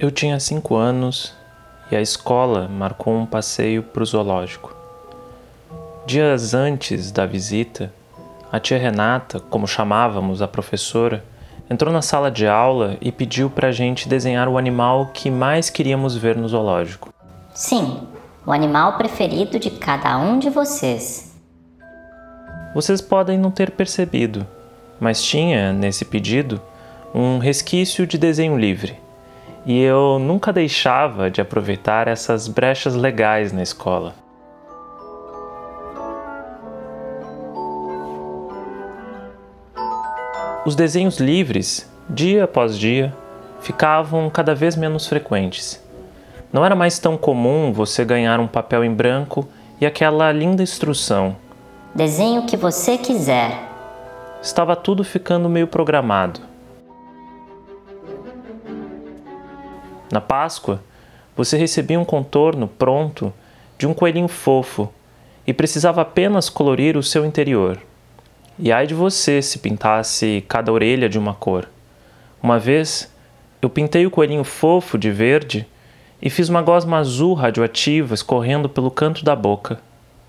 Eu tinha cinco anos e a escola marcou um passeio para o zoológico. Dias antes da visita, a tia Renata, como chamávamos a professora, entrou na sala de aula e pediu para a gente desenhar o animal que mais queríamos ver no zoológico. Sim, o animal preferido de cada um de vocês. Vocês podem não ter percebido, mas tinha, nesse pedido, um resquício de desenho livre e eu nunca deixava de aproveitar essas brechas legais na escola. Os desenhos livres, dia após dia, ficavam cada vez menos frequentes. Não era mais tão comum você ganhar um papel em branco e aquela linda instrução. Desenhe o que você quiser. Estava tudo ficando meio programado. Na Páscoa, você recebia um contorno pronto de um coelhinho fofo e precisava apenas colorir o seu interior. E ai de você se pintasse cada orelha de uma cor. Uma vez, eu pintei o coelhinho fofo de verde e fiz uma gosma azul radioativa escorrendo pelo canto da boca.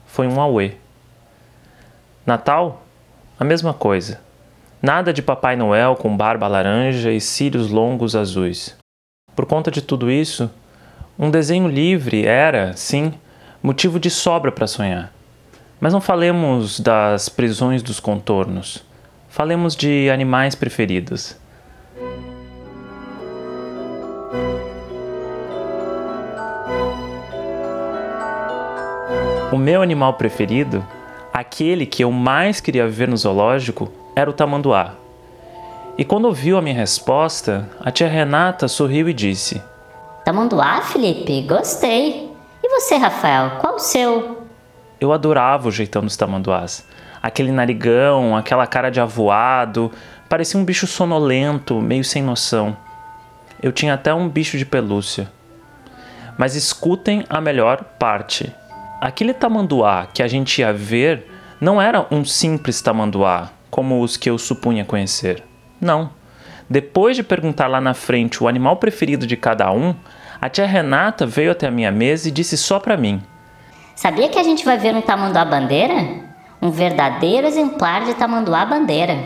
Foi um auê. Natal? A mesma coisa. Nada de Papai Noel com barba laranja e cílios longos azuis. Por conta de tudo isso, um desenho livre era, sim, motivo de sobra para sonhar. Mas não falemos das prisões dos contornos. Falemos de animais preferidos. O meu animal preferido, aquele que eu mais queria ver no zoológico, era o tamanduá. E quando ouviu a minha resposta, a tia Renata sorriu e disse: Tamanduá, Felipe, gostei. E você, Rafael, qual o seu? Eu adorava o jeitão dos tamanduás. Aquele narigão, aquela cara de avoado, parecia um bicho sonolento, meio sem noção. Eu tinha até um bicho de pelúcia. Mas escutem a melhor parte. Aquele tamanduá que a gente ia ver não era um simples tamanduá, como os que eu supunha conhecer. Não. Depois de perguntar lá na frente o animal preferido de cada um, a tia Renata veio até a minha mesa e disse só para mim: Sabia que a gente vai ver um tamanduá bandeira? Um verdadeiro exemplar de tamanduá bandeira.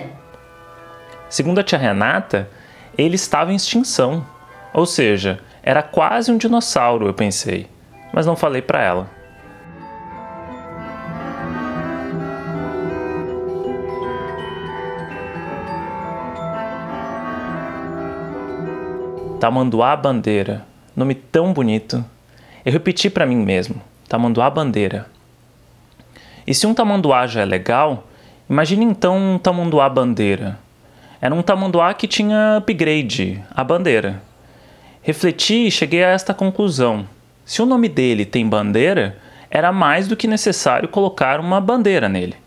Segundo a tia Renata, ele estava em extinção. Ou seja, era quase um dinossauro, eu pensei, mas não falei para ela. Tamanduá Bandeira. Nome tão bonito. Eu repeti para mim mesmo: Tamanduá Bandeira. E se um tamanduá já é legal, imagine então um tamanduá bandeira. Era um tamanduá que tinha upgrade, a bandeira. Refleti e cheguei a esta conclusão. Se o nome dele tem bandeira, era mais do que necessário colocar uma bandeira nele.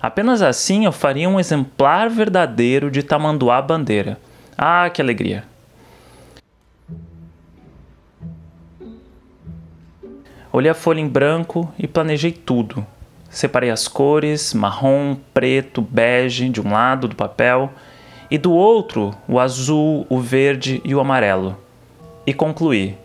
Apenas assim eu faria um exemplar verdadeiro de tamanduá bandeira. Ah, que alegria! Olhei a folha em branco e planejei tudo. Separei as cores, marrom, preto, bege de um lado do papel e do outro o azul, o verde e o amarelo. E concluí: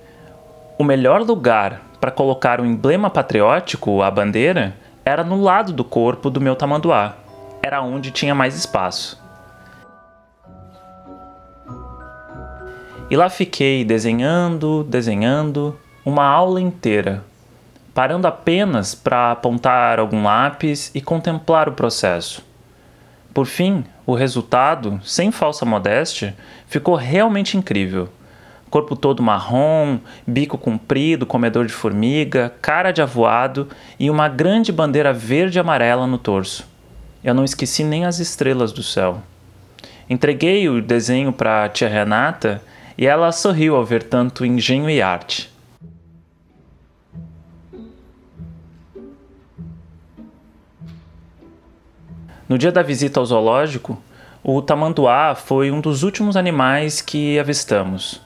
o melhor lugar para colocar o emblema patriótico, a bandeira, era no lado do corpo do meu tamanduá. Era onde tinha mais espaço. E lá fiquei desenhando, desenhando, uma aula inteira, parando apenas para apontar algum lápis e contemplar o processo. Por fim, o resultado, sem falsa modéstia, ficou realmente incrível. Corpo todo marrom, bico comprido, comedor de formiga, cara de avoado e uma grande bandeira verde e amarela no torso. Eu não esqueci nem as estrelas do céu. Entreguei o desenho para a tia Renata e ela sorriu ao ver tanto engenho e arte. No dia da visita ao zoológico, o tamanduá foi um dos últimos animais que avistamos.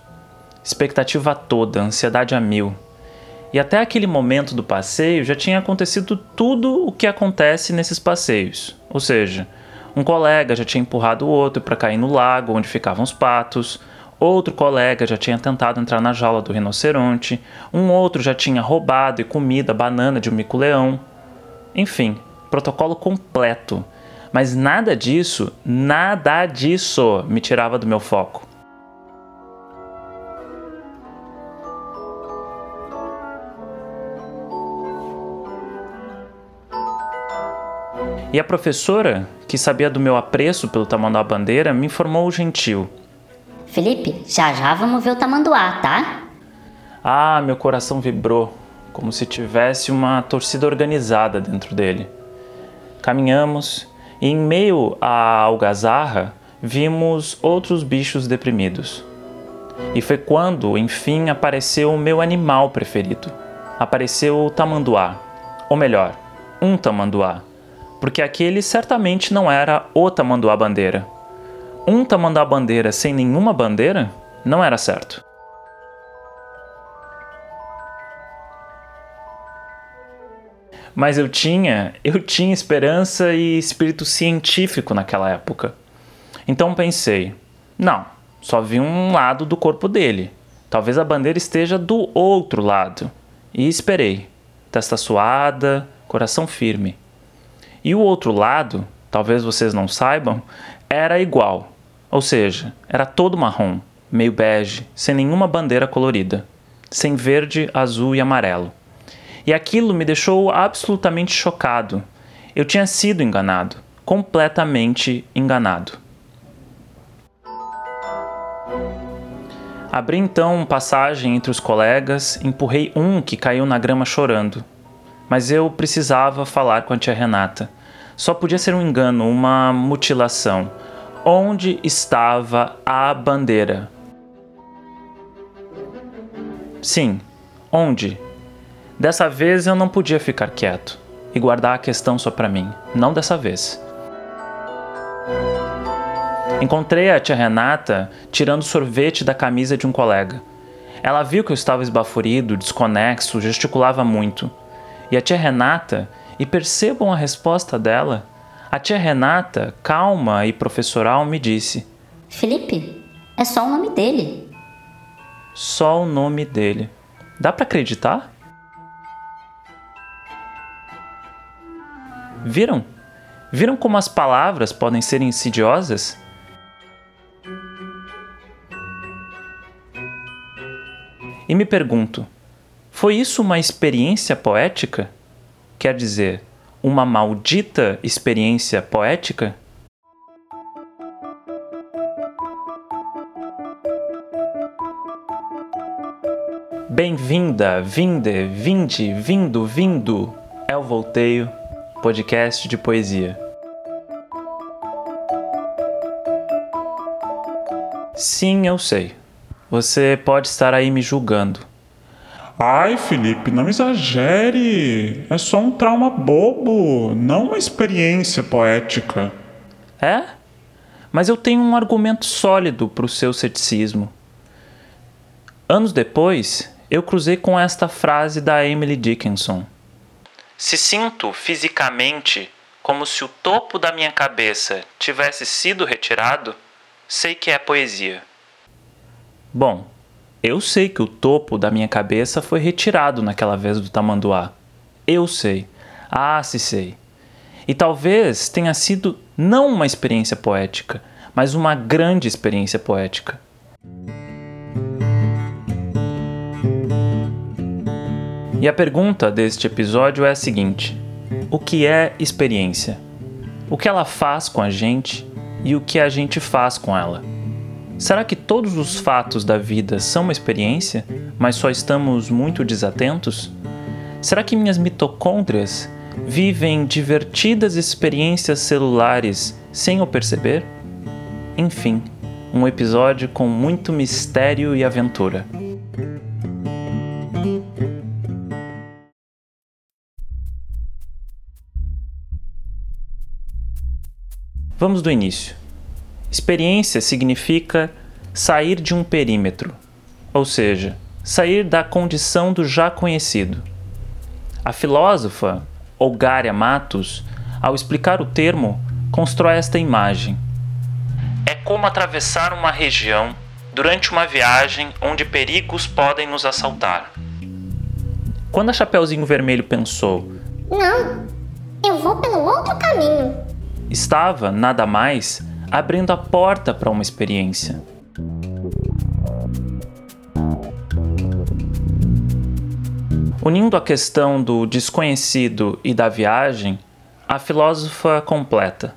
Expectativa toda, ansiedade a mil. E até aquele momento do passeio já tinha acontecido tudo o que acontece nesses passeios. Ou seja, um colega já tinha empurrado o outro para cair no lago onde ficavam os patos, outro colega já tinha tentado entrar na jaula do rinoceronte, um outro já tinha roubado e comido a banana de um mico-leão. Enfim, protocolo completo. Mas nada disso, nada disso me tirava do meu foco. E a professora, que sabia do meu apreço pelo tamanduá bandeira, me informou gentil. Felipe, já já vamos ver o tamanduá, tá? Ah, meu coração vibrou, como se tivesse uma torcida organizada dentro dele. Caminhamos em meio à algazarra, vimos outros bichos deprimidos. E foi quando, enfim, apareceu o meu animal preferido. Apareceu o tamanduá. Ou melhor, um tamanduá porque aquele certamente não era o tamanduá bandeira. Um tamanduá bandeira sem nenhuma bandeira não era certo. Mas eu tinha, eu tinha esperança e espírito científico naquela época. Então pensei, não, só vi um lado do corpo dele. Talvez a bandeira esteja do outro lado. E esperei. Testa suada, coração firme. E o outro lado, talvez vocês não saibam, era igual, ou seja, era todo marrom, meio bege, sem nenhuma bandeira colorida, sem verde, azul e amarelo. E aquilo me deixou absolutamente chocado. Eu tinha sido enganado, completamente enganado. Abri então passagem entre os colegas, empurrei um que caiu na grama chorando mas eu precisava falar com a tia Renata. Só podia ser um engano, uma mutilação. Onde estava a bandeira? Sim, onde? Dessa vez eu não podia ficar quieto e guardar a questão só para mim. Não dessa vez. Encontrei a tia Renata tirando sorvete da camisa de um colega. Ela viu que eu estava esbaforido, desconexo, gesticulava muito e a tia Renata e percebam a resposta dela. A tia Renata, calma e professoral, me disse: Felipe, é só o nome dele. Só o nome dele. Dá para acreditar? Viram? Viram como as palavras podem ser insidiosas? E me pergunto: foi isso uma experiência poética? Quer dizer, uma maldita experiência poética? Bem-vinda, vinde, vinde, vindo, vindo. É o Volteio, podcast de poesia. Sim, eu sei. Você pode estar aí me julgando. Ai, Felipe, não exagere. É só um trauma bobo, não uma experiência poética. É? Mas eu tenho um argumento sólido para o seu ceticismo. Anos depois, eu cruzei com esta frase da Emily Dickinson: Se sinto fisicamente como se o topo da minha cabeça tivesse sido retirado, sei que é poesia. Bom, eu sei que o topo da minha cabeça foi retirado naquela vez do tamanduá. Eu sei. Ah, se sei. E talvez tenha sido não uma experiência poética, mas uma grande experiência poética. E a pergunta deste episódio é a seguinte: O que é experiência? O que ela faz com a gente e o que a gente faz com ela? Será que todos os fatos da vida são uma experiência, mas só estamos muito desatentos? Será que minhas mitocôndrias vivem divertidas experiências celulares sem eu perceber? Enfim, um episódio com muito mistério e aventura. Vamos do início. Experiência significa sair de um perímetro, ou seja, sair da condição do já conhecido. A filósofa Olgária Matos, ao explicar o termo, constrói esta imagem. É como atravessar uma região durante uma viagem onde perigos podem nos assaltar. Quando a Chapeuzinho Vermelho pensou, Não, eu vou pelo outro caminho. Estava, nada mais, abrindo a porta para uma experiência. Unindo a questão do desconhecido e da viagem, a filósofa completa.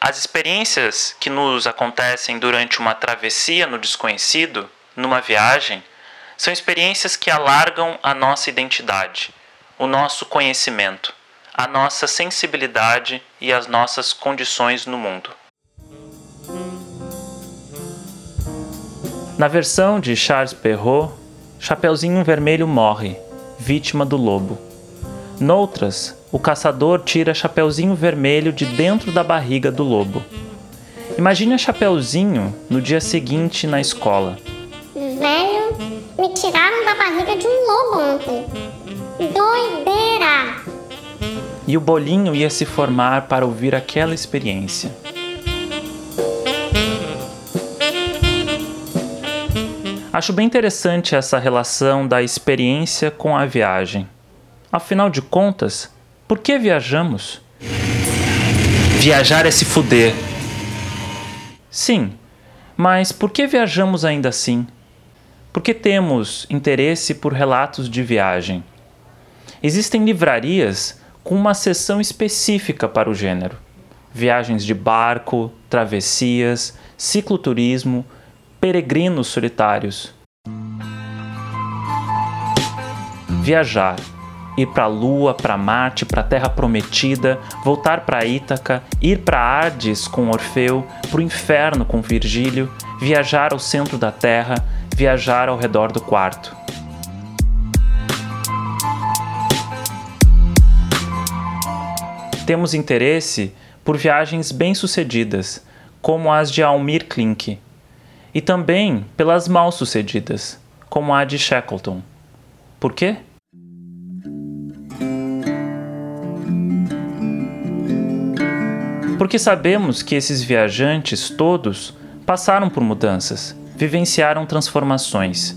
As experiências que nos acontecem durante uma travessia no desconhecido, numa viagem, são experiências que alargam a nossa identidade, o nosso conhecimento, a nossa sensibilidade e as nossas condições no mundo. Na versão de Charles Perrault, Chapeuzinho Vermelho morre, vítima do lobo. Noutras, o caçador tira Chapeuzinho Vermelho de dentro da barriga do lobo. Imagine a Chapeuzinho no dia seguinte na escola. Velho, me tiraram da barriga de um lobo ontem. Doideira! E o bolinho ia se formar para ouvir aquela experiência. Acho bem interessante essa relação da experiência com a viagem. Afinal de contas, por que viajamos? Viajar é se fuder. Sim, mas por que viajamos ainda assim? Por que temos interesse por relatos de viagem? Existem livrarias com uma seção específica para o gênero: viagens de barco, travessias, cicloturismo, peregrinos solitários. Viajar, ir para a Lua, para Marte, para a Terra Prometida, voltar para Ítaca, ir para Hades com Orfeu, para o inferno com Virgílio, viajar ao centro da Terra, viajar ao redor do quarto. Temos interesse por viagens bem-sucedidas, como as de Almir Klink, e também pelas mal-sucedidas, como a de Shackleton. Por quê? Porque sabemos que esses viajantes todos passaram por mudanças, vivenciaram transformações.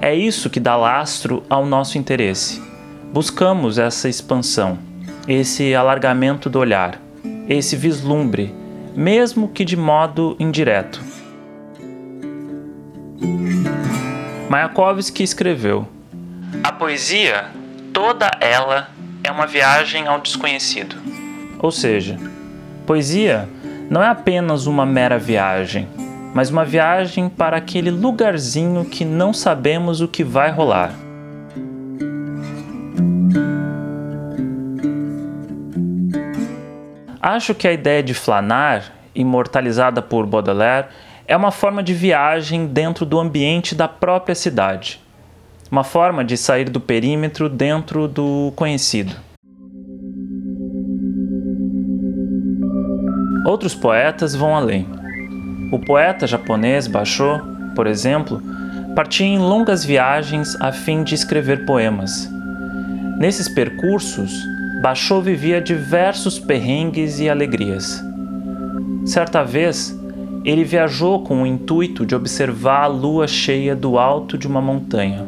É isso que dá lastro ao nosso interesse. Buscamos essa expansão, esse alargamento do olhar, esse vislumbre, mesmo que de modo indireto. Mayakovsky escreveu: A poesia, toda ela, é uma viagem ao desconhecido. Ou seja, poesia não é apenas uma mera viagem, mas uma viagem para aquele lugarzinho que não sabemos o que vai rolar. Acho que a ideia de flanar, imortalizada por Baudelaire, é uma forma de viagem dentro do ambiente da própria cidade. Uma forma de sair do perímetro dentro do conhecido. Outros poetas vão além. O poeta japonês Basho, por exemplo, partia em longas viagens a fim de escrever poemas. Nesses percursos, Basho vivia diversos perrengues e alegrias. Certa vez, ele viajou com o intuito de observar a lua cheia do alto de uma montanha.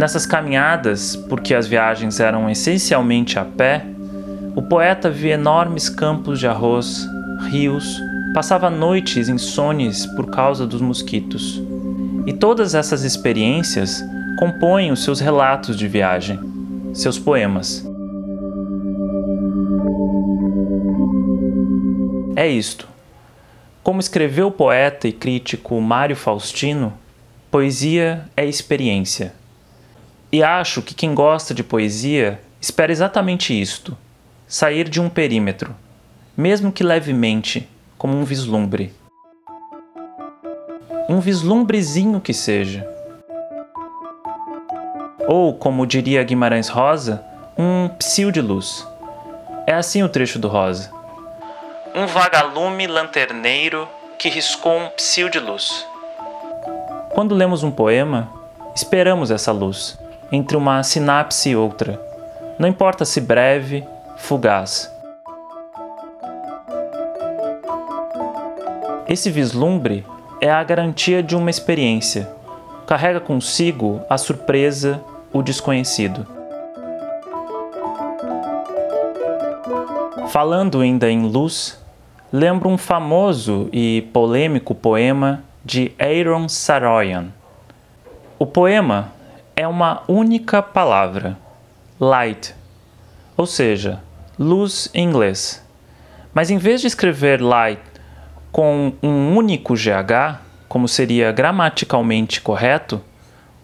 Nessas caminhadas, porque as viagens eram essencialmente a pé, o poeta via enormes campos de arroz, rios, passava noites insones por causa dos mosquitos. E todas essas experiências compõem os seus relatos de viagem, seus poemas. É isto. Como escreveu o poeta e crítico Mário Faustino, poesia é experiência. E acho que quem gosta de poesia espera exatamente isto: sair de um perímetro, mesmo que levemente, como um vislumbre. Um vislumbrezinho que seja. Ou, como diria Guimarães Rosa, um psil de luz. É assim o trecho do Rosa. Um vagalume lanterneiro que riscou um psil de luz. Quando lemos um poema, esperamos essa luz, entre uma sinapse e outra, não importa se breve, fugaz. Esse vislumbre é a garantia de uma experiência. Carrega consigo a surpresa, o desconhecido. Falando ainda em luz, lembro um famoso e polêmico poema de Aaron Saroyan. O poema é uma única palavra, light, ou seja, luz em inglês. Mas em vez de escrever light com um único GH, como seria gramaticalmente correto,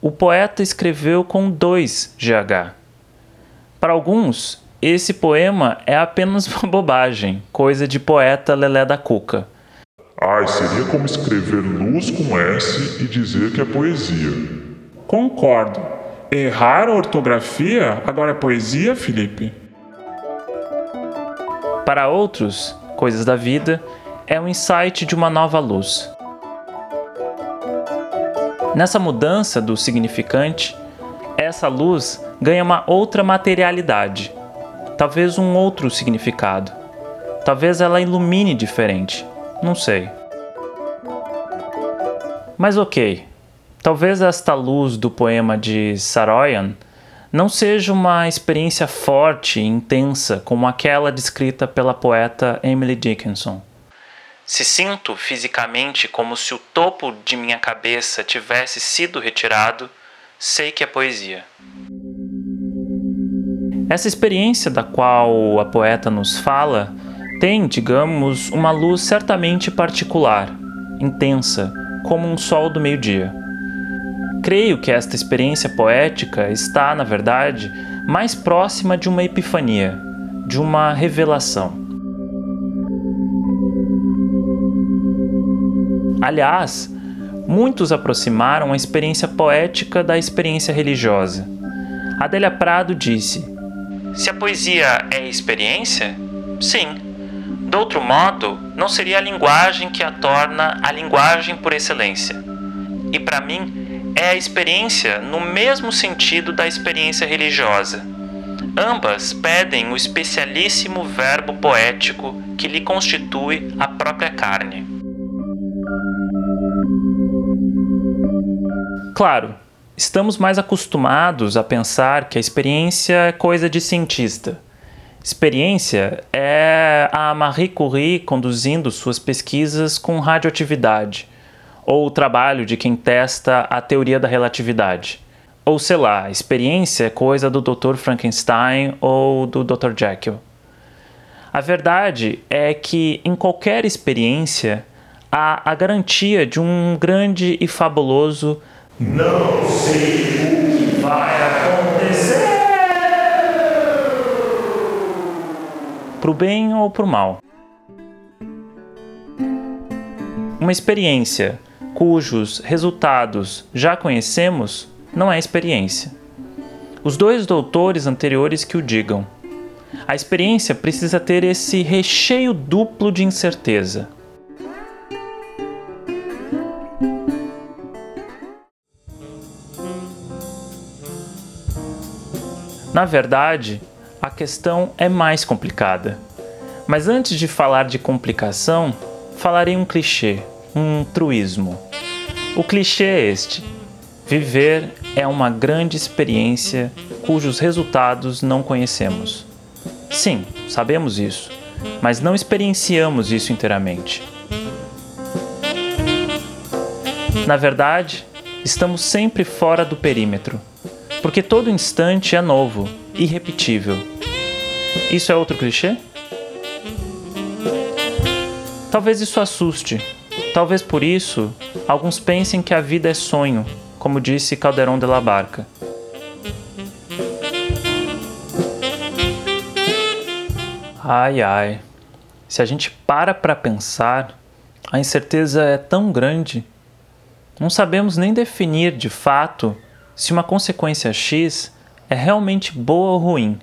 o poeta escreveu com dois GH. Para alguns, esse poema é apenas uma bobagem, coisa de poeta Lelé da Cuca. Ai, seria como escrever luz com S e dizer que é poesia. Concordo. Errar a ortografia agora é poesia, Felipe? Para outros, coisas da vida, é o insight de uma nova luz. Nessa mudança do significante, essa luz ganha uma outra materialidade, talvez um outro significado. Talvez ela ilumine diferente, não sei. Mas ok, talvez esta luz do poema de Saroyan não seja uma experiência forte e intensa como aquela descrita pela poeta Emily Dickinson. Se sinto fisicamente como se o topo de minha cabeça tivesse sido retirado, sei que é poesia. Essa experiência da qual a poeta nos fala tem, digamos, uma luz certamente particular, intensa, como um sol do meio-dia. Creio que esta experiência poética está, na verdade, mais próxima de uma epifania, de uma revelação. Aliás, muitos aproximaram a experiência poética da experiência religiosa. Adélia Prado disse: Se a poesia é experiência, sim. De outro modo, não seria a linguagem que a torna a linguagem por excelência. E para mim, é a experiência no mesmo sentido da experiência religiosa. Ambas pedem o especialíssimo verbo poético que lhe constitui a própria carne. Claro, estamos mais acostumados a pensar que a experiência é coisa de cientista. Experiência é a Marie Curie conduzindo suas pesquisas com radioatividade, ou o trabalho de quem testa a teoria da relatividade. Ou sei lá, experiência é coisa do Dr. Frankenstein ou do Dr. Jekyll. A verdade é que em qualquer experiência há a garantia de um grande e fabuloso não sei o que vai acontecer. Pro bem ou pro mal. Uma experiência cujos resultados já conhecemos não é experiência. Os dois doutores anteriores que o digam. A experiência precisa ter esse recheio duplo de incerteza Na verdade, a questão é mais complicada. Mas antes de falar de complicação, falarei um clichê, um truísmo. O clichê é este: viver é uma grande experiência cujos resultados não conhecemos. Sim, sabemos isso, mas não experienciamos isso inteiramente. Na verdade, estamos sempre fora do perímetro porque todo instante é novo, irrepetível. Isso é outro clichê? Talvez isso assuste. Talvez por isso alguns pensem que a vida é sonho, como disse Caldeirão de la Barca. Ai ai. Se a gente para para pensar, a incerteza é tão grande. Não sabemos nem definir de fato se uma consequência X é realmente boa ou ruim.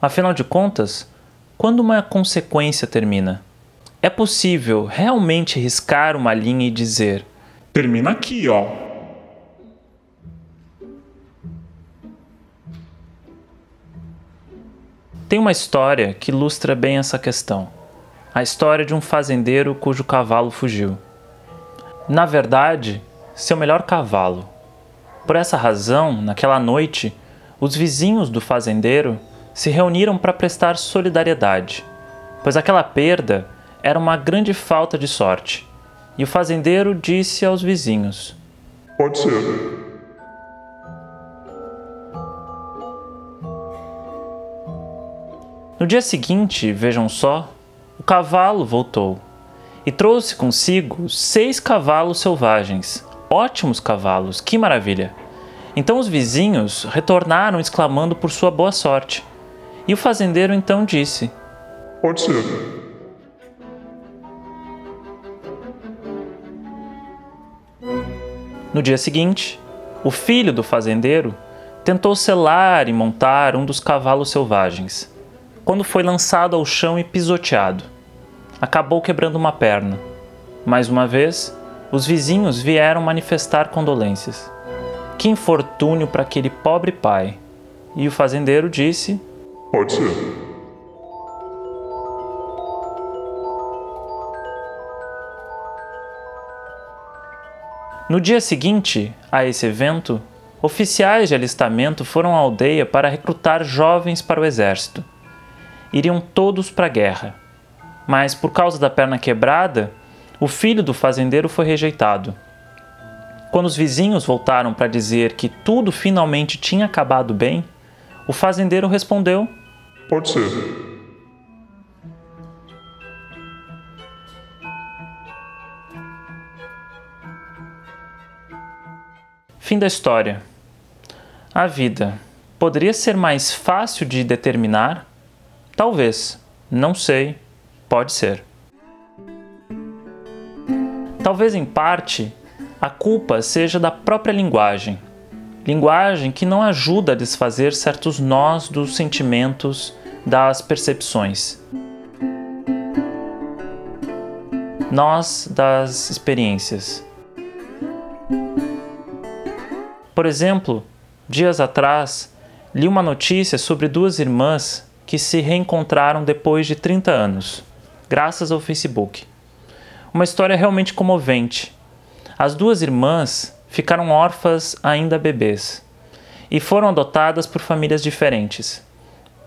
Afinal de contas, quando uma consequência termina? É possível realmente riscar uma linha e dizer: Termina aqui, ó. Tem uma história que ilustra bem essa questão. a história de um fazendeiro cujo cavalo fugiu. Na verdade, seu melhor cavalo. Por essa razão, naquela noite, os vizinhos do fazendeiro se reuniram para prestar solidariedade, pois aquela perda era uma grande falta de sorte. E o fazendeiro disse aos vizinhos: Pode ser. No dia seguinte, vejam só, o cavalo voltou e trouxe consigo seis cavalos selvagens. Ótimos cavalos, que maravilha! Então os vizinhos retornaram exclamando por sua boa sorte. E o fazendeiro então disse: Pode ser. No dia seguinte, o filho do fazendeiro tentou selar e montar um dos cavalos selvagens. Quando foi lançado ao chão e pisoteado, acabou quebrando uma perna. Mais uma vez, os vizinhos vieram manifestar condolências. Que infortúnio para aquele pobre pai! E o fazendeiro disse: Pode ser. No dia seguinte a esse evento, oficiais de alistamento foram à aldeia para recrutar jovens para o exército. Iriam todos para a guerra. Mas por causa da perna quebrada, o filho do fazendeiro foi rejeitado. Quando os vizinhos voltaram para dizer que tudo finalmente tinha acabado bem, o fazendeiro respondeu: Pode ser. Fim da história. A vida poderia ser mais fácil de determinar? Talvez. Não sei. Pode ser. Talvez em parte a culpa seja da própria linguagem. Linguagem que não ajuda a desfazer certos nós dos sentimentos, das percepções. Nós das experiências. Por exemplo, dias atrás, li uma notícia sobre duas irmãs que se reencontraram depois de 30 anos, graças ao Facebook. Uma história realmente comovente. As duas irmãs ficaram órfãs ainda bebês e foram adotadas por famílias diferentes.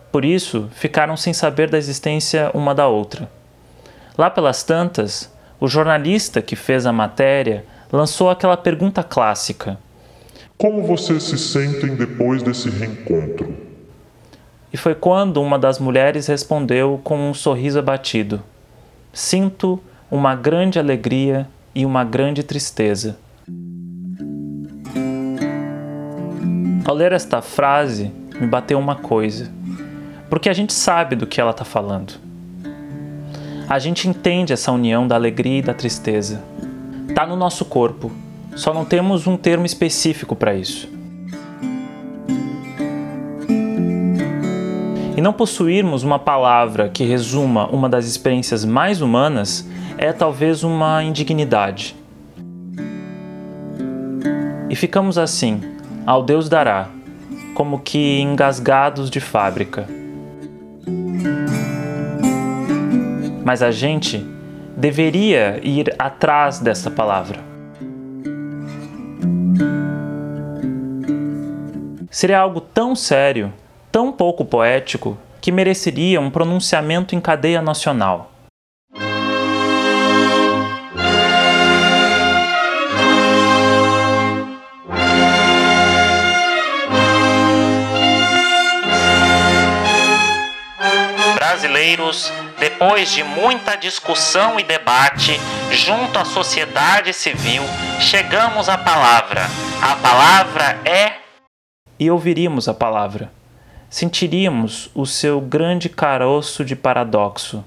Por isso, ficaram sem saber da existência uma da outra. Lá pelas tantas, o jornalista que fez a matéria lançou aquela pergunta clássica: como vocês se sentem depois desse reencontro? E foi quando uma das mulheres respondeu com um sorriso abatido: Sinto uma grande alegria e uma grande tristeza. Ao ler esta frase, me bateu uma coisa, porque a gente sabe do que ela está falando. A gente entende essa união da alegria e da tristeza. Está no nosso corpo só não temos um termo específico para isso. E não possuirmos uma palavra que resuma uma das experiências mais humanas é talvez uma indignidade. E ficamos assim, ao Deus dará, como que engasgados de fábrica. Mas a gente deveria ir atrás dessa palavra. seria algo tão sério, tão pouco poético, que mereceria um pronunciamento em cadeia nacional. Brasileiros, depois de muita discussão e debate junto à sociedade civil, chegamos à palavra. A palavra é e ouviríamos a palavra. Sentiríamos o seu grande caroço de paradoxo,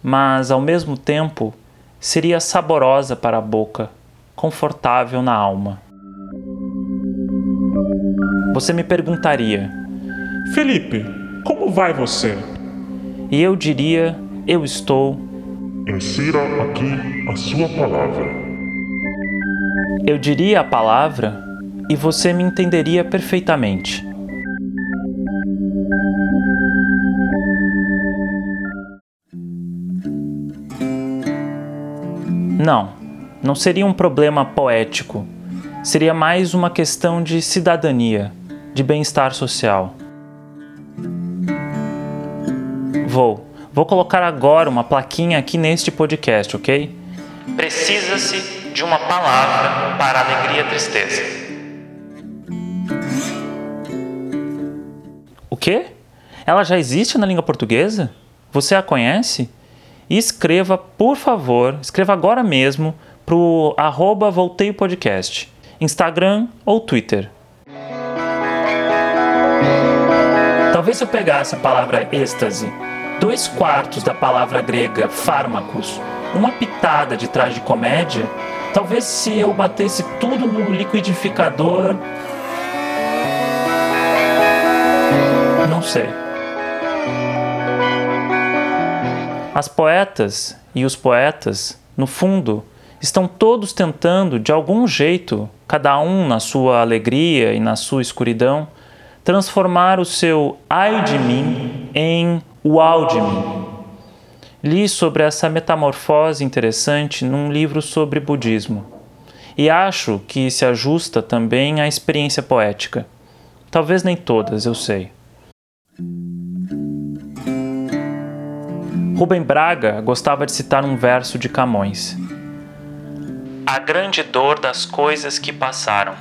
mas ao mesmo tempo seria saborosa para a boca, confortável na alma. Você me perguntaria: Felipe, como vai você? E eu diria: Eu estou. Insira aqui a sua palavra. Eu diria a palavra e você me entenderia perfeitamente. Não, não seria um problema poético. Seria mais uma questão de cidadania, de bem-estar social. Vou. Vou colocar agora uma plaquinha aqui neste podcast, ok? Precisa-se de uma palavra para alegria e tristeza. O quê? Ela já existe na língua portuguesa? Você a conhece? Escreva, por favor, escreva agora mesmo pro arroba Volteio Podcast, Instagram ou Twitter. Talvez eu pegasse a palavra êxtase, dois quartos da palavra grega fármacos, uma pitada de traje comédia, talvez se eu batesse tudo no liquidificador. Não sei. As poetas e os poetas, no fundo, estão todos tentando, de algum jeito, cada um na sua alegria e na sua escuridão, transformar o seu ai de mim em uau de. Li sobre essa metamorfose interessante num livro sobre budismo e acho que se ajusta também à experiência poética. Talvez nem todas, eu sei. Rubem Braga gostava de citar um verso de Camões. A grande dor das coisas que passaram.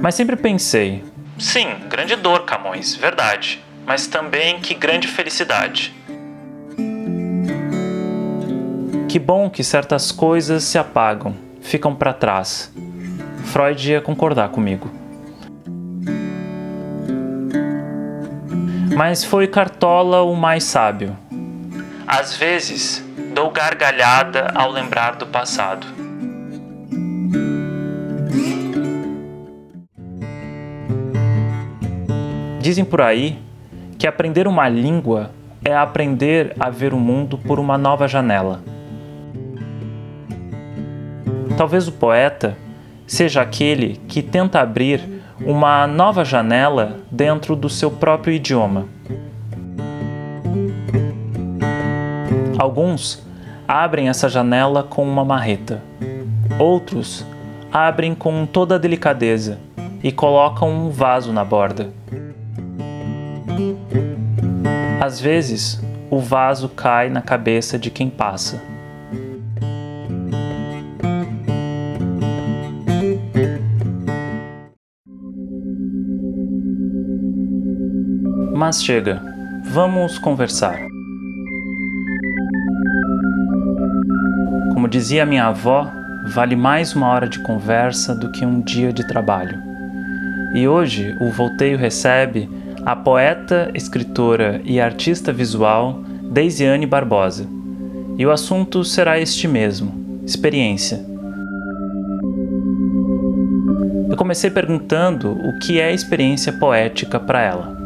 Mas sempre pensei, sim, grande dor, Camões, verdade, mas também que grande felicidade. Que bom que certas coisas se apagam, ficam para trás. Freud ia concordar comigo. Mas foi Cartola o mais sábio. Às vezes, dou gargalhada ao lembrar do passado. Dizem por aí que aprender uma língua é aprender a ver o mundo por uma nova janela. Talvez o poeta seja aquele que tenta abrir uma nova janela dentro do seu próprio idioma. Alguns abrem essa janela com uma marreta, outros abrem com toda a delicadeza e colocam um vaso na borda. Às vezes, o vaso cai na cabeça de quem passa. Mas chega, vamos conversar. Como dizia minha avó, vale mais uma hora de conversa do que um dia de trabalho. E hoje o Volteio recebe a poeta, escritora e artista visual Deisiane Barbosa. E o assunto será este mesmo: experiência. Eu comecei perguntando o que é experiência poética para ela.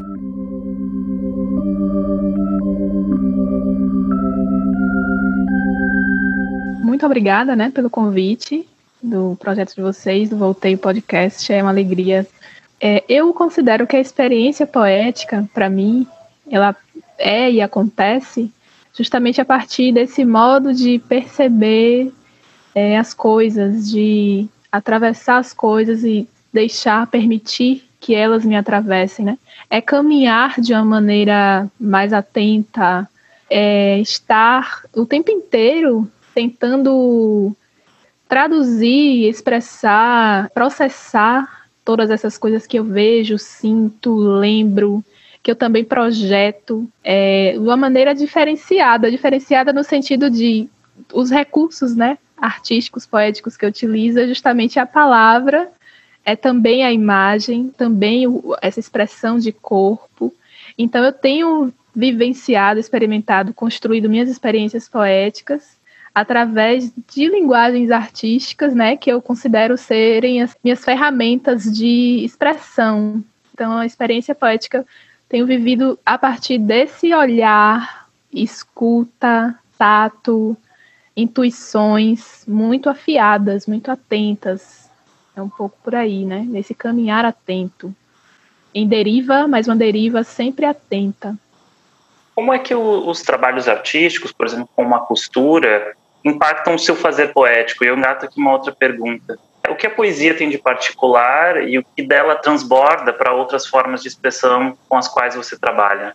muito obrigada, né, pelo convite do projeto de vocês, do Voltei Podcast. É uma alegria. É, eu considero que a experiência poética, para mim, ela é e acontece justamente a partir desse modo de perceber é, as coisas, de atravessar as coisas e deixar, permitir que elas me atravessem, né? É caminhar de uma maneira mais atenta, é estar o tempo inteiro tentando traduzir, expressar, processar todas essas coisas que eu vejo, sinto, lembro, que eu também projeto é, de uma maneira diferenciada, diferenciada no sentido de os recursos, né, artísticos, poéticos que eu utilizo é justamente a palavra, é também a imagem, também o, essa expressão de corpo. Então eu tenho vivenciado, experimentado, construído minhas experiências poéticas através de linguagens artísticas, né, que eu considero serem as minhas ferramentas de expressão. Então, a experiência poética tenho vivido a partir desse olhar, escuta, tato, intuições muito afiadas, muito atentas. É um pouco por aí, né? Nesse caminhar atento. Em deriva, mas uma deriva sempre atenta. Como é que os trabalhos artísticos, por exemplo, como a costura, impactam o seu fazer poético? E eu engato aqui uma outra pergunta. O que a poesia tem de particular e o que dela transborda para outras formas de expressão com as quais você trabalha?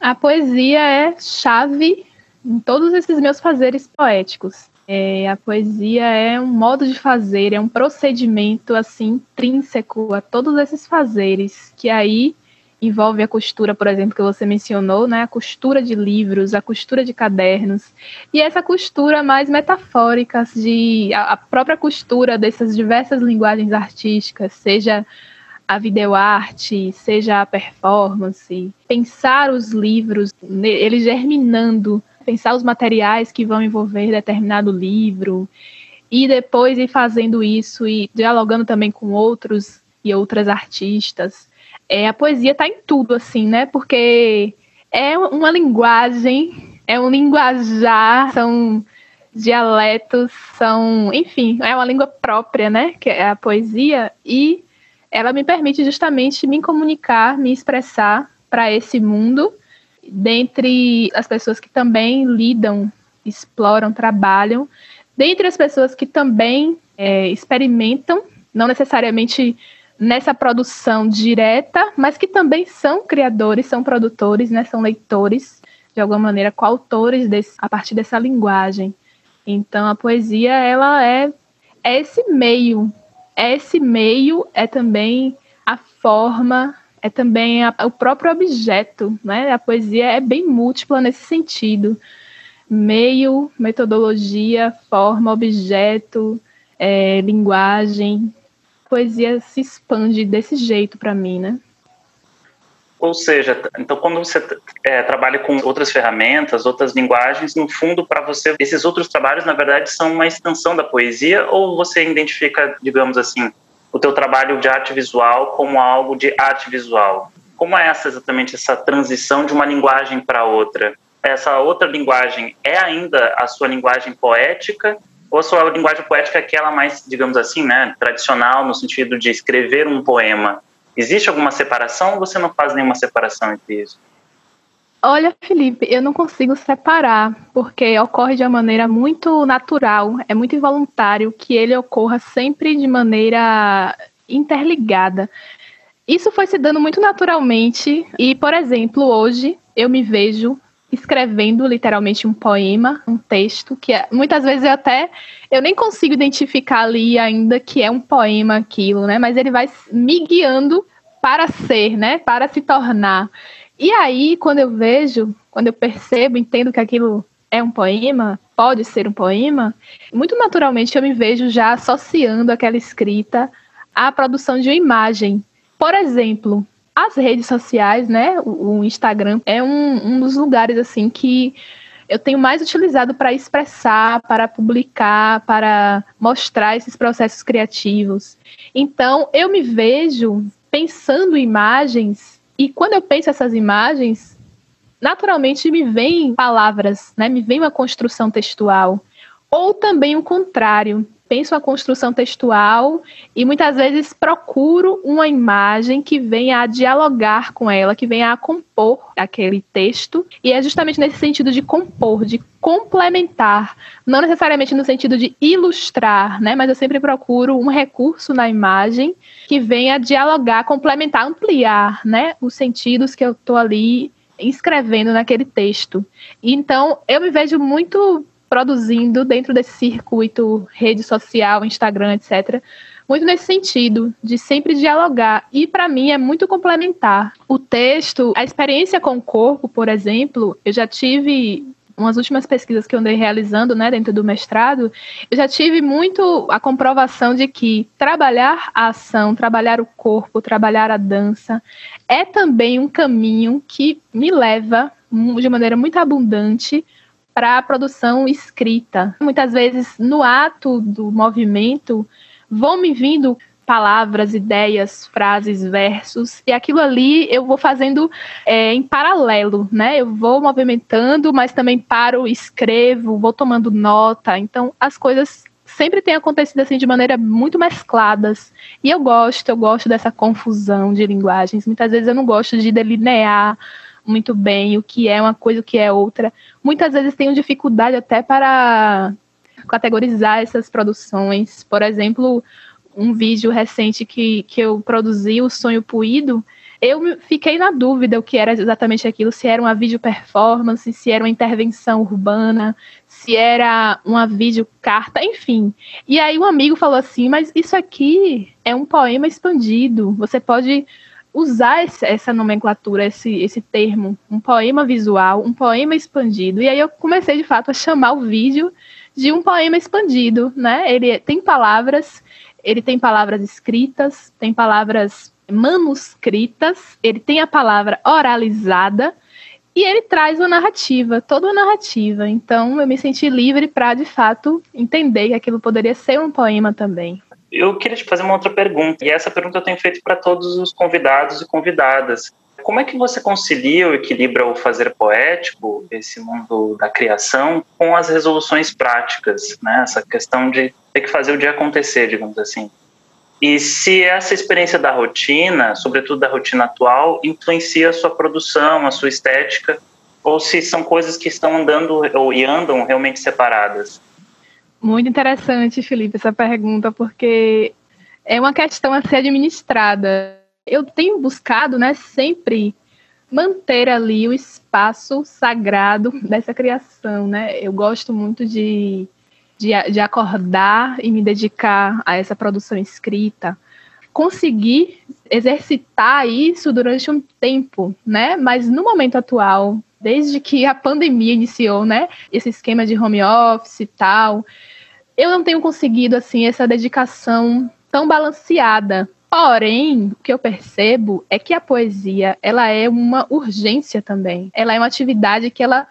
A poesia é chave em todos esses meus fazeres poéticos. É, a poesia é um modo de fazer, é um procedimento assim intrínseco a todos esses fazeres que aí envolve a costura, por exemplo, que você mencionou, né? A costura de livros, a costura de cadernos e essa costura mais metafórica de a própria costura dessas diversas linguagens artísticas, seja a videoarte, seja a performance, pensar os livros, eles germinando pensar os materiais que vão envolver determinado livro e depois ir fazendo isso e dialogando também com outros e outras artistas. É, a poesia está em tudo, assim, né? Porque é uma linguagem, é um linguajar, são dialetos, são, enfim, é uma língua própria, né? Que é a poesia e ela me permite justamente me comunicar, me expressar para esse mundo dentre as pessoas que também lidam, exploram, trabalham, dentre as pessoas que também é, experimentam, não necessariamente nessa produção direta, mas que também são criadores, são produtores, né, são leitores, de alguma maneira, coautores desse, a partir dessa linguagem. Então, a poesia, ela é, é esse meio, é esse meio, é também a forma é também a, o próprio objeto, né? A poesia é bem múltipla nesse sentido. Meio, metodologia, forma, objeto, é, linguagem. Poesia se expande desse jeito para mim, né? Ou seja, então quando você é, trabalha com outras ferramentas, outras linguagens, no fundo, para você, esses outros trabalhos, na verdade, são uma extensão da poesia, ou você identifica, digamos assim, o teu trabalho de arte visual como algo de arte visual. Como é essa exatamente essa transição de uma linguagem para outra? Essa outra linguagem é ainda a sua linguagem poética ou a sua linguagem poética é aquela mais, digamos assim, né, tradicional no sentido de escrever um poema? Existe alguma separação ou você não faz nenhuma separação entre isso? Olha, Felipe, eu não consigo separar, porque ocorre de uma maneira muito natural, é muito involuntário que ele ocorra sempre de maneira interligada. Isso foi se dando muito naturalmente, e, por exemplo, hoje eu me vejo escrevendo literalmente um poema, um texto, que é, muitas vezes eu até eu nem consigo identificar ali ainda que é um poema aquilo, né? Mas ele vai me guiando para ser, né? Para se tornar. E aí, quando eu vejo, quando eu percebo, entendo que aquilo é um poema, pode ser um poema, muito naturalmente eu me vejo já associando aquela escrita à produção de uma imagem. Por exemplo, as redes sociais, né? O, Instagram é um, um dos lugares assim que eu tenho mais utilizado para expressar, para publicar, para mostrar esses processos criativos. Então, eu me vejo pensando imagens e quando eu penso essas imagens, naturalmente me vêm palavras, né? Me vem uma construção textual. Ou também o contrário, penso a construção textual e muitas vezes procuro uma imagem que venha a dialogar com ela, que venha a compor aquele texto. E é justamente nesse sentido de compor, de complementar, não necessariamente no sentido de ilustrar, né? Mas eu sempre procuro um recurso na imagem que venha dialogar, complementar, ampliar, né? Os sentidos que eu estou ali escrevendo naquele texto. Então, eu me vejo muito produzindo dentro desse circuito, rede social, Instagram, etc. Muito nesse sentido, de sempre dialogar. E para mim é muito complementar. O texto, a experiência com o corpo, por exemplo, eu já tive umas últimas pesquisas que eu andei realizando, né, dentro do mestrado, eu já tive muito a comprovação de que trabalhar a ação, trabalhar o corpo, trabalhar a dança é também um caminho que me leva de maneira muito abundante para a produção escrita. Muitas vezes, no ato do movimento, vão me vindo palavras, ideias, frases, versos, e aquilo ali eu vou fazendo é, em paralelo, né? Eu vou movimentando, mas também paro, escrevo, vou tomando nota. Então, as coisas sempre têm acontecido assim de maneira muito mescladas. E eu gosto, eu gosto dessa confusão de linguagens. Muitas vezes eu não gosto de delinear muito bem o que é uma coisa, o que é outra. Muitas vezes tenho dificuldade até para categorizar essas produções. Por exemplo, um vídeo recente que, que eu produzi, O Sonho Puído, eu fiquei na dúvida o que era exatamente aquilo, se era uma vídeo performance, se era uma intervenção urbana, se era uma videocarta, enfim. E aí um amigo falou assim, mas isso aqui é um poema expandido, você pode usar essa nomenclatura, esse, esse termo, um poema visual, um poema expandido. E aí eu comecei de fato a chamar o vídeo de um poema expandido, né? Ele tem palavras, ele tem palavras escritas, tem palavras manuscritas, ele tem a palavra oralizada e ele traz uma narrativa, toda uma narrativa. Então eu me senti livre para de fato entender que aquilo poderia ser um poema também. Eu queria te fazer uma outra pergunta, e essa pergunta eu tenho feito para todos os convidados e convidadas. Como é que você concilia ou equilibra o fazer poético, esse mundo da criação, com as resoluções práticas, né? Essa questão de ter que fazer o dia acontecer, digamos assim. E se essa experiência da rotina, sobretudo da rotina atual, influencia a sua produção, a sua estética, ou se são coisas que estão andando ou e andam realmente separadas? Muito interessante, Felipe, essa pergunta, porque é uma questão a ser administrada. Eu tenho buscado, né, sempre manter ali o espaço sagrado dessa criação, né? Eu gosto muito de de, de acordar e me dedicar a essa produção escrita, conseguir exercitar isso durante um tempo, né? Mas no momento atual, desde que a pandemia iniciou, né? Esse esquema de home office e tal, eu não tenho conseguido assim essa dedicação tão balanceada. Porém, o que eu percebo é que a poesia, ela é uma urgência também. Ela é uma atividade que ela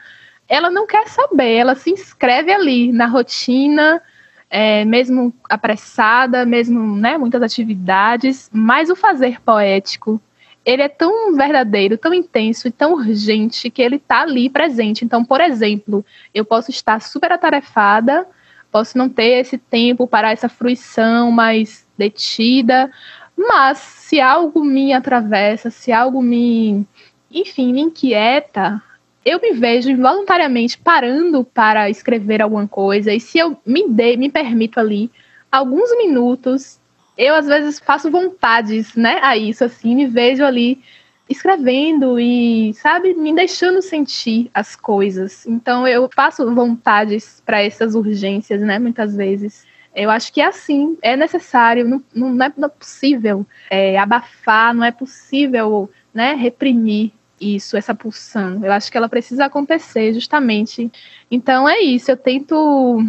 ela não quer saber, ela se inscreve ali na rotina, é, mesmo apressada, mesmo né, muitas atividades, mas o fazer poético ele é tão verdadeiro, tão intenso e tão urgente que ele está ali presente. Então, por exemplo, eu posso estar super atarefada, posso não ter esse tempo para essa fruição mais detida, mas se algo me atravessa, se algo me, enfim, me inquieta, eu me vejo involuntariamente parando para escrever alguma coisa, e se eu me dei, me permito ali alguns minutos, eu às vezes faço vontades, né, a isso, assim, me vejo ali escrevendo e, sabe, me deixando sentir as coisas. Então eu passo vontades para essas urgências, né, muitas vezes. Eu acho que é assim, é necessário, não, não, é, não é possível é, abafar, não é possível né, reprimir isso, essa pulsão. Eu acho que ela precisa acontecer, justamente. Então é isso, eu tento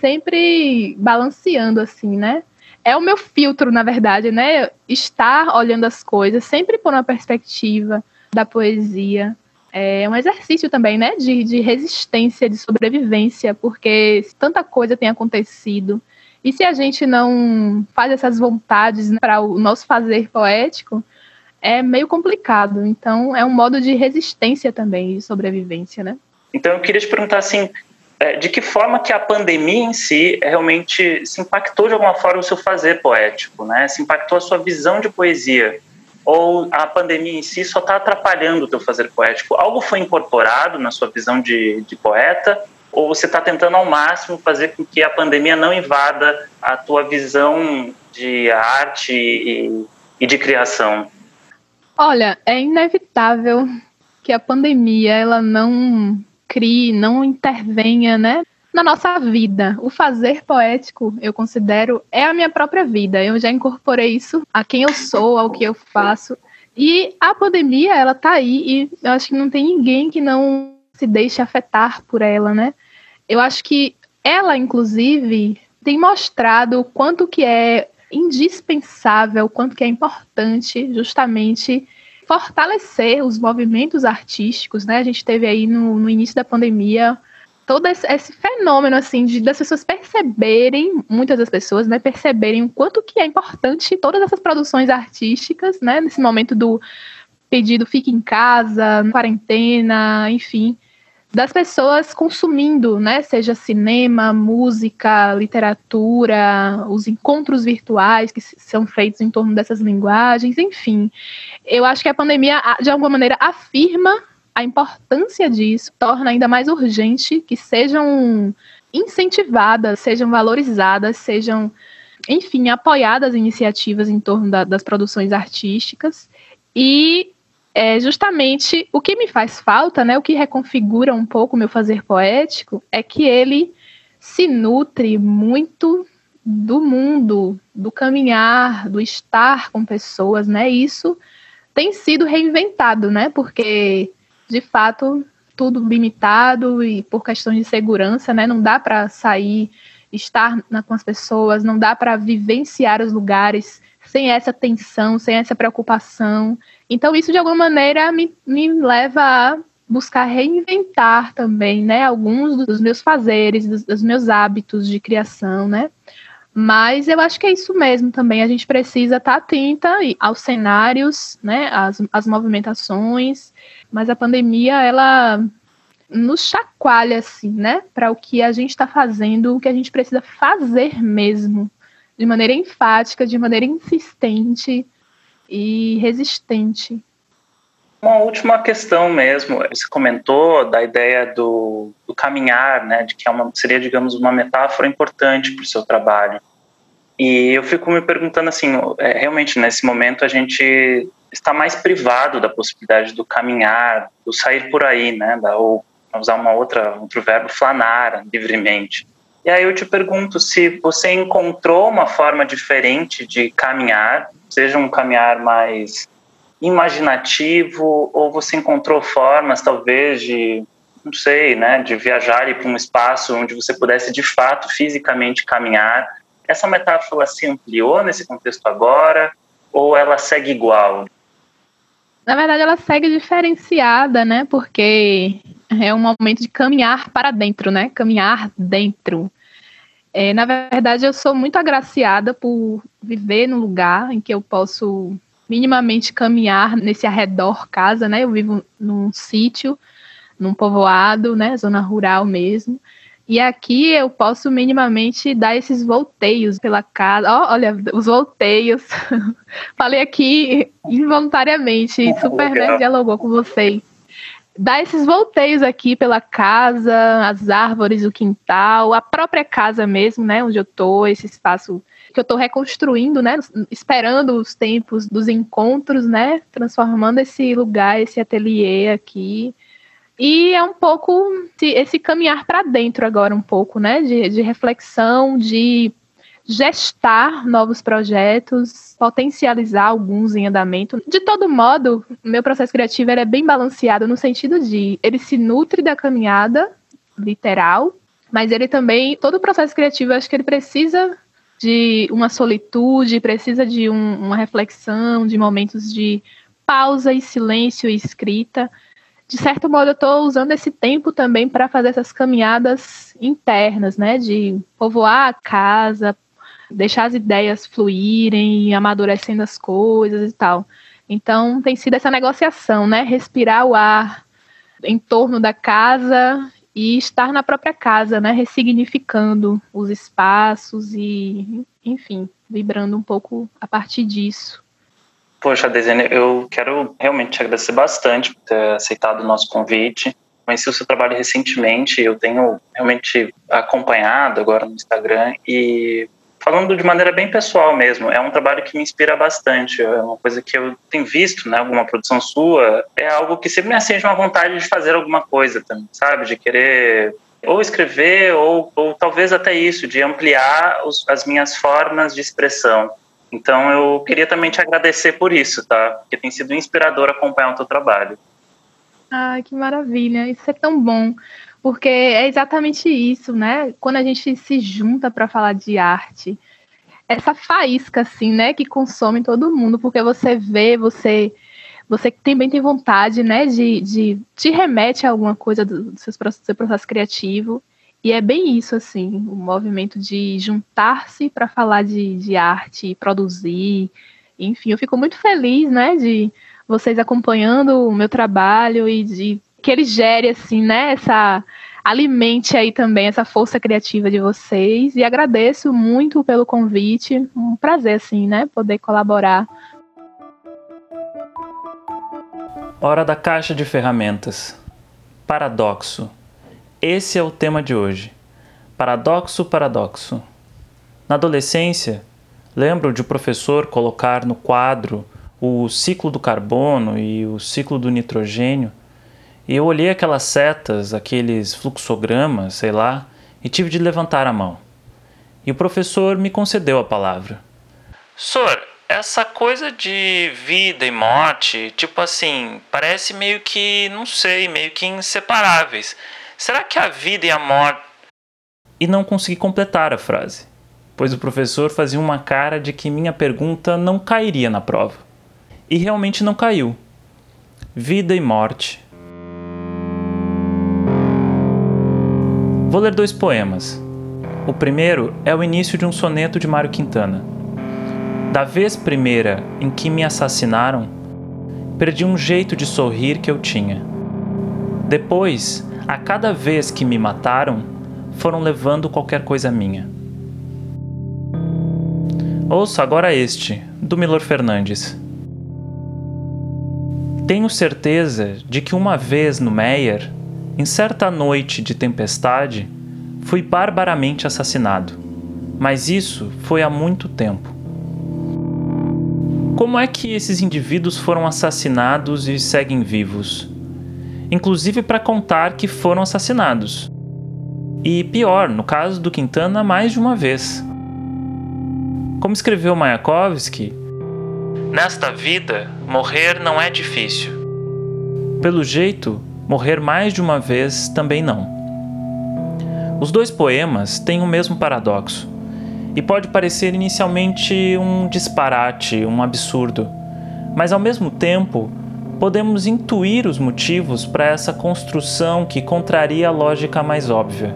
sempre balanceando assim, né? É o meu filtro, na verdade, né? Estar olhando as coisas, sempre por uma perspectiva da poesia. É um exercício também, né? De, de resistência, de sobrevivência, porque tanta coisa tem acontecido. E se a gente não faz essas vontades né, para o nosso fazer poético, é meio complicado. Então, é um modo de resistência também, de sobrevivência, né? Então, eu queria te perguntar assim, é, de que forma que a pandemia em si realmente se impactou de alguma forma o seu fazer poético, né? Se impactou a sua visão de poesia? Ou a pandemia em si só está atrapalhando o teu fazer poético? Algo foi incorporado na sua visão de, de poeta? Ou você está tentando ao máximo fazer com que a pandemia não invada a tua visão de arte e, e de criação? Olha, é inevitável que a pandemia ela não crie, não intervenha, né, na nossa vida. O fazer poético, eu considero, é a minha própria vida. Eu já incorporei isso a quem eu sou, ao que eu faço. E a pandemia, ela tá aí e eu acho que não tem ninguém que não se deixe afetar por ela, né? Eu acho que ela, inclusive, tem mostrado o quanto que é indispensável, quanto que é importante justamente fortalecer os movimentos artísticos, né? A gente teve aí no, no início da pandemia todo esse, esse, fenômeno assim de das pessoas perceberem, muitas das pessoas, né, perceberem o quanto que é importante todas essas produções artísticas, né, nesse momento do pedido fique em casa, quarentena, enfim, das pessoas consumindo, né? Seja cinema, música, literatura, os encontros virtuais que são feitos em torno dessas linguagens, enfim. Eu acho que a pandemia, de alguma maneira, afirma a importância disso torna ainda mais urgente que sejam incentivadas, sejam valorizadas, sejam, enfim, apoiadas iniciativas em torno da, das produções artísticas. E é justamente o que me faz falta, né, o que reconfigura um pouco o meu fazer poético, é que ele se nutre muito do mundo, do caminhar, do estar com pessoas, né? Isso tem sido reinventado, né? Porque de fato tudo limitado e por questões de segurança, né? Não dá para sair, estar na, com as pessoas, não dá para vivenciar os lugares sem essa tensão, sem essa preocupação. Então isso de alguma maneira me, me leva a buscar reinventar também, né? Alguns dos meus fazeres, dos, dos meus hábitos de criação, né? Mas eu acho que é isso mesmo também. A gente precisa estar tá atenta aos cenários, né, às, às movimentações. Mas a pandemia, ela nos chacoalha, assim, né, para o que a gente está fazendo, o que a gente precisa fazer mesmo, de maneira enfática, de maneira insistente e resistente. Uma última questão mesmo, você comentou da ideia do, do caminhar, né, de que é uma, seria, digamos, uma metáfora importante para o seu trabalho. E eu fico me perguntando assim, é, realmente nesse momento a gente está mais privado da possibilidade do caminhar, do sair por aí, né, da, ou usar uma outra outro verbo, flanar livremente. E aí eu te pergunto se você encontrou uma forma diferente de caminhar, seja um caminhar mais imaginativo ou você encontrou formas talvez de não sei, né, de viajar para um espaço onde você pudesse de fato fisicamente caminhar. Essa metáfora se ampliou nesse contexto agora ou ela segue igual? Na verdade, ela segue diferenciada, né? Porque é um momento de caminhar para dentro, né? Caminhar dentro. É, na verdade, eu sou muito agraciada por viver num lugar em que eu posso minimamente caminhar nesse arredor casa, né? Eu vivo num sítio, num povoado, né? Zona rural mesmo. E aqui eu posso minimamente dar esses volteios pela casa. Oh, olha, os volteios. Falei aqui involuntariamente, super né, dialogou com vocês. Dar esses volteios aqui pela casa, as árvores, o quintal, a própria casa mesmo, né? Onde eu tô, esse espaço que eu estou reconstruindo, né? Esperando os tempos dos encontros, né? Transformando esse lugar, esse ateliê aqui. E é um pouco esse caminhar para dentro agora, um pouco, né? De, de reflexão, de gestar novos projetos, potencializar alguns em andamento. De todo modo, meu processo criativo é bem balanceado no sentido de ele se nutre da caminhada literal, mas ele também, todo o processo criativo, acho que ele precisa de uma solitude, precisa de um, uma reflexão, de momentos de pausa e silêncio e escrita. De certo modo, eu estou usando esse tempo também para fazer essas caminhadas internas, né? De povoar a casa, deixar as ideias fluírem, amadurecendo as coisas e tal. Então, tem sido essa negociação, né? Respirar o ar em torno da casa e estar na própria casa, né, ressignificando os espaços e, enfim, vibrando um pouco a partir disso. Poxa, Desene, eu quero realmente te agradecer bastante por ter aceitado o nosso convite. Conheci o seu trabalho recentemente, eu tenho realmente acompanhado agora no Instagram e falando de maneira bem pessoal mesmo, é um trabalho que me inspira bastante, é uma coisa que eu tenho visto, né, alguma produção sua, é algo que sempre me acende uma vontade de fazer alguma coisa também, sabe, de querer ou escrever ou, ou talvez até isso, de ampliar os, as minhas formas de expressão. Então eu queria também te agradecer por isso, tá? Porque tem sido inspirador acompanhar o teu trabalho. Ai, que maravilha, isso é tão bom porque é exatamente isso, né? Quando a gente se junta para falar de arte, essa faísca, assim, né, que consome todo mundo, porque você vê, você você também tem vontade, né, de, de te remete a alguma coisa do, do seu, seu processo criativo. E é bem isso, assim, o movimento de juntar-se para falar de, de arte, produzir. Enfim, eu fico muito feliz, né, de vocês acompanhando o meu trabalho e de que ele gere, assim, né, essa alimente aí também essa força criativa de vocês e agradeço muito pelo convite, um prazer assim, né, poder colaborar. Hora da caixa de ferramentas. Paradoxo. Esse é o tema de hoje. Paradoxo, paradoxo. Na adolescência, lembro de o professor colocar no quadro o ciclo do carbono e o ciclo do nitrogênio, e eu olhei aquelas setas, aqueles fluxogramas, sei lá, e tive de levantar a mão. E o professor me concedeu a palavra. Sor, essa coisa de vida e morte, tipo assim, parece meio que, não sei, meio que inseparáveis. Será que a vida e a morte. E não consegui completar a frase, pois o professor fazia uma cara de que minha pergunta não cairia na prova. E realmente não caiu. Vida e morte. Vou ler dois poemas. O primeiro é o início de um soneto de Mário Quintana. Da vez primeira em que me assassinaram, perdi um jeito de sorrir que eu tinha. Depois, a cada vez que me mataram, foram levando qualquer coisa minha. Ouça agora este, do Milor Fernandes. Tenho certeza de que uma vez no Meyer, em certa noite de tempestade, fui barbaramente assassinado. Mas isso foi há muito tempo. Como é que esses indivíduos foram assassinados e seguem vivos? Inclusive para contar que foram assassinados. E pior, no caso do Quintana, mais de uma vez. Como escreveu Mayakovsky, nesta vida, morrer não é difícil. Pelo jeito, morrer mais de uma vez também não. Os dois poemas têm o mesmo paradoxo e pode parecer inicialmente um disparate, um absurdo, mas ao mesmo tempo podemos intuir os motivos para essa construção que contraria a lógica mais óbvia.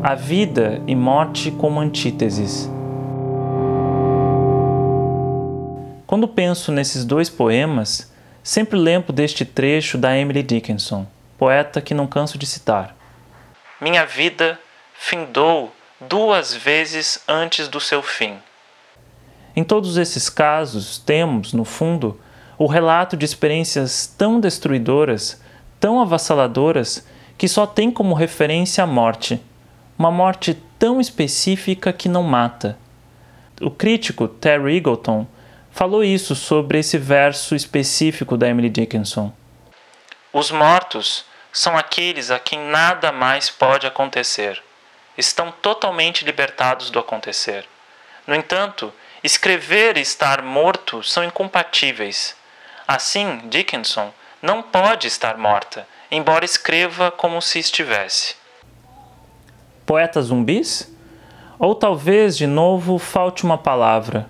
A vida e morte como antíteses. Quando penso nesses dois poemas, sempre lembro deste trecho da Emily Dickinson, poeta que não canso de citar. Minha vida findou duas vezes antes do seu fim. Em todos esses casos, temos, no fundo, o relato de experiências tão destruidoras, tão avassaladoras, que só tem como referência a morte, uma morte tão específica que não mata. O crítico Terry Eagleton falou isso sobre esse verso específico da Emily Dickinson. Os mortos são aqueles a quem nada mais pode acontecer estão totalmente libertados do acontecer. No entanto, escrever e estar morto são incompatíveis. Assim, Dickinson não pode estar morta, embora escreva como se estivesse. Poetas zumbis? Ou talvez, de novo, falte uma palavra.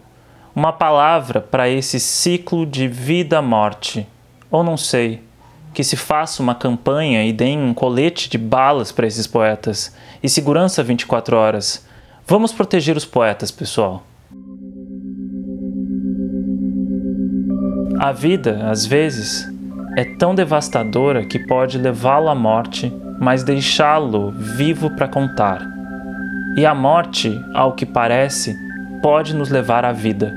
Uma palavra para esse ciclo de vida-morte. Ou não sei que se faça uma campanha e deem um colete de balas para esses poetas e segurança 24 horas. Vamos proteger os poetas, pessoal. A vida, às vezes, é tão devastadora que pode levá-lo à morte, mas deixá-lo vivo para contar. E a morte, ao que parece, pode nos levar à vida.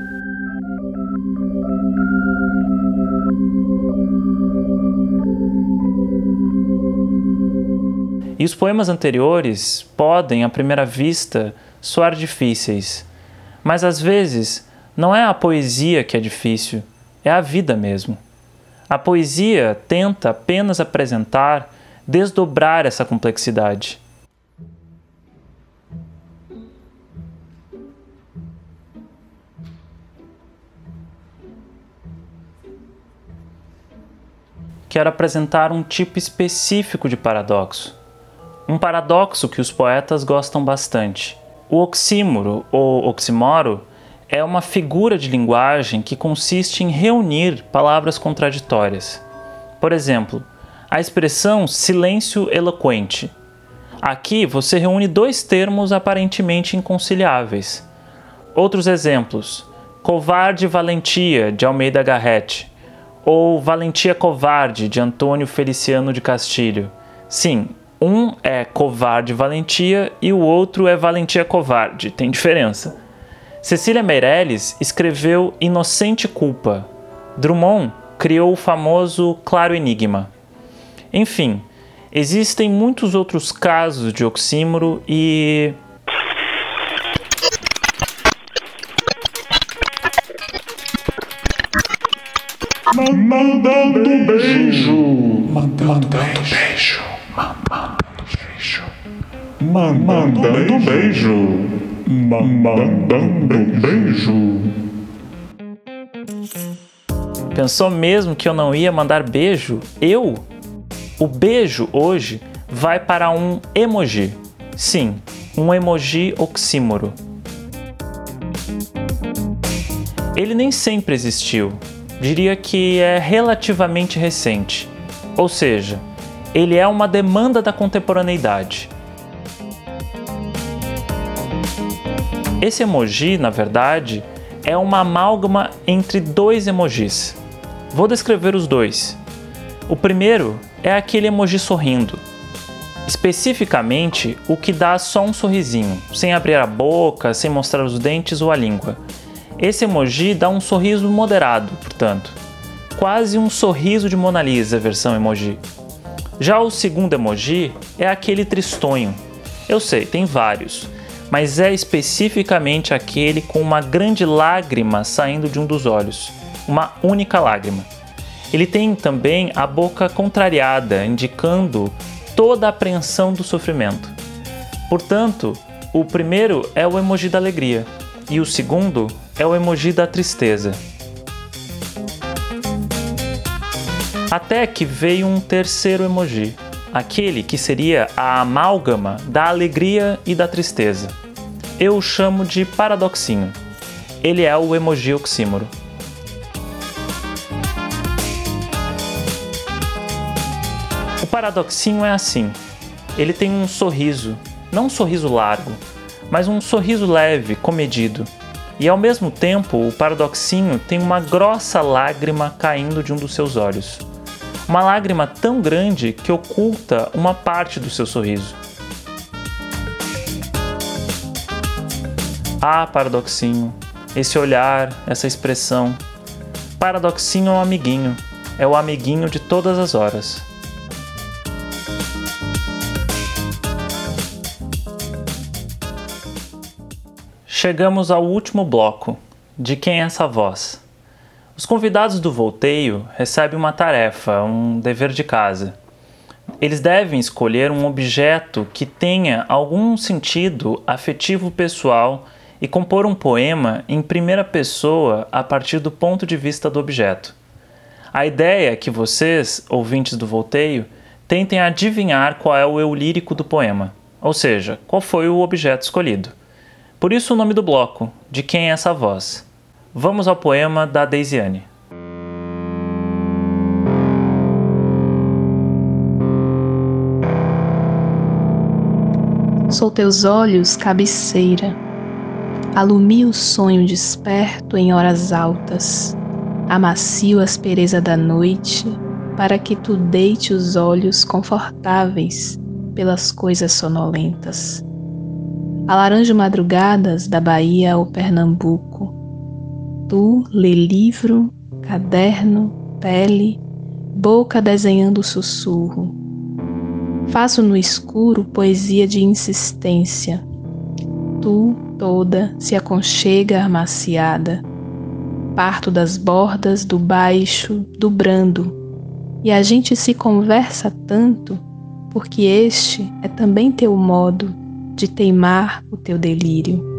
E os poemas anteriores podem, à primeira vista, soar difíceis, mas às vezes não é a poesia que é difícil, é a vida mesmo. A poesia tenta apenas apresentar, desdobrar essa complexidade. Quero apresentar um tipo específico de paradoxo um paradoxo que os poetas gostam bastante. O oxímoro ou oximoro é uma figura de linguagem que consiste em reunir palavras contraditórias. Por exemplo, a expressão silêncio eloquente. Aqui você reúne dois termos aparentemente inconciliáveis. Outros exemplos: covarde valentia de Almeida Garrett ou valentia covarde de Antônio Feliciano de Castilho. Sim, um é covarde valentia e o outro é valentia covarde, tem diferença. Cecília Meirelles escreveu Inocente Culpa. Drummond criou o famoso claro enigma. Enfim, existem muitos outros casos de oxímoro e Mandando beijo. Mandando beijo. Mandando beijo. Mandando beijo. Mandando beijo. Pensou mesmo que eu não ia mandar beijo? Eu? O beijo hoje vai para um emoji. Sim, um emoji oxímoro. Ele nem sempre existiu. Diria que é relativamente recente. Ou seja, ele é uma demanda da contemporaneidade. Esse emoji, na verdade, é uma amálgama entre dois emojis. Vou descrever os dois. O primeiro é aquele emoji sorrindo. Especificamente, o que dá só um sorrisinho, sem abrir a boca, sem mostrar os dentes ou a língua. Esse emoji dá um sorriso moderado, portanto. Quase um sorriso de Mona Lisa, versão emoji. Já o segundo emoji é aquele tristonho. Eu sei, tem vários, mas é especificamente aquele com uma grande lágrima saindo de um dos olhos, uma única lágrima. Ele tem também a boca contrariada, indicando toda a apreensão do sofrimento. Portanto, o primeiro é o emoji da alegria e o segundo é o emoji da tristeza. Até que veio um terceiro emoji, aquele que seria a amálgama da alegria e da tristeza. Eu o chamo de paradoxinho. Ele é o emoji oxímoro. O paradoxinho é assim: ele tem um sorriso, não um sorriso largo, mas um sorriso leve, comedido. E ao mesmo tempo, o paradoxinho tem uma grossa lágrima caindo de um dos seus olhos. Uma lágrima tão grande que oculta uma parte do seu sorriso. Ah, paradoxinho, esse olhar, essa expressão. Paradoxinho é um amiguinho, é o amiguinho de todas as horas. Chegamos ao último bloco. De quem é essa voz? Os convidados do volteio recebem uma tarefa, um dever de casa. Eles devem escolher um objeto que tenha algum sentido afetivo pessoal e compor um poema em primeira pessoa a partir do ponto de vista do objeto. A ideia é que vocês, ouvintes do volteio, tentem adivinhar qual é o eu lírico do poema, ou seja, qual foi o objeto escolhido. Por isso o nome do bloco, De Quem é essa voz? Vamos ao poema da Deisiane. Sou teus olhos cabeceira, alumio o sonho desperto em horas altas, amacio a aspereza da noite, para que tu deite os olhos confortáveis pelas coisas sonolentas Alaranjo madrugadas da Bahia ao Pernambuco. Tu lê livro, caderno, pele, boca desenhando sussurro. Faço no escuro poesia de insistência. Tu, toda, se aconchega armaciada. Parto das bordas do baixo, do brando, e a gente se conversa tanto, porque este é também teu modo de teimar o teu delírio.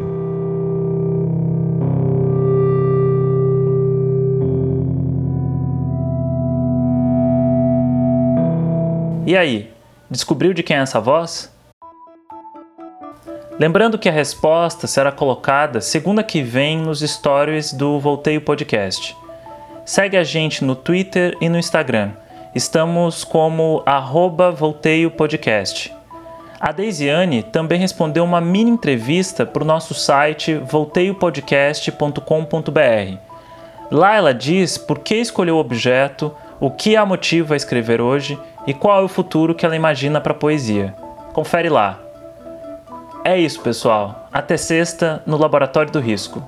E aí, descobriu de quem é essa voz? Lembrando que a resposta será colocada segunda que vem nos stories do Volteio Podcast. Segue a gente no Twitter e no Instagram. Estamos como arroba Volteio Podcast. A Deisiane também respondeu uma mini entrevista para o nosso site volteiopodcast.com.br. Lá ela diz por que escolheu o objeto, o que a motiva a escrever hoje e qual é o futuro que ela imagina para a poesia. Confere lá. É isso, pessoal. Até sexta no Laboratório do Risco.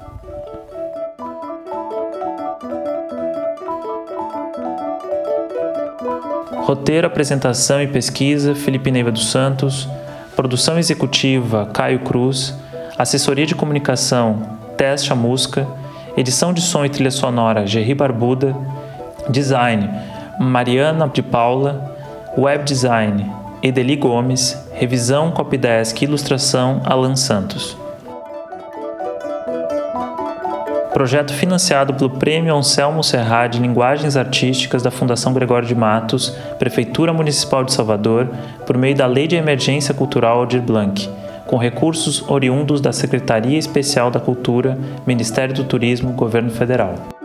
Roteiro, apresentação e pesquisa: Felipe Neiva dos Santos. Produção executiva: Caio Cruz. Assessoria de comunicação: Tess Chamusca. Edição de som e trilha sonora: Gerry Barbuda. Design: Mariana de Paula. Web design: Edeli Gomes. Revisão, copydesk ilustração: Alan Santos. Projeto financiado pelo Prêmio Anselmo Serra de Linguagens Artísticas da Fundação Gregório de Matos, Prefeitura Municipal de Salvador, por meio da Lei de Emergência Cultural Aldir Blanc, com recursos oriundos da Secretaria Especial da Cultura, Ministério do Turismo, Governo Federal.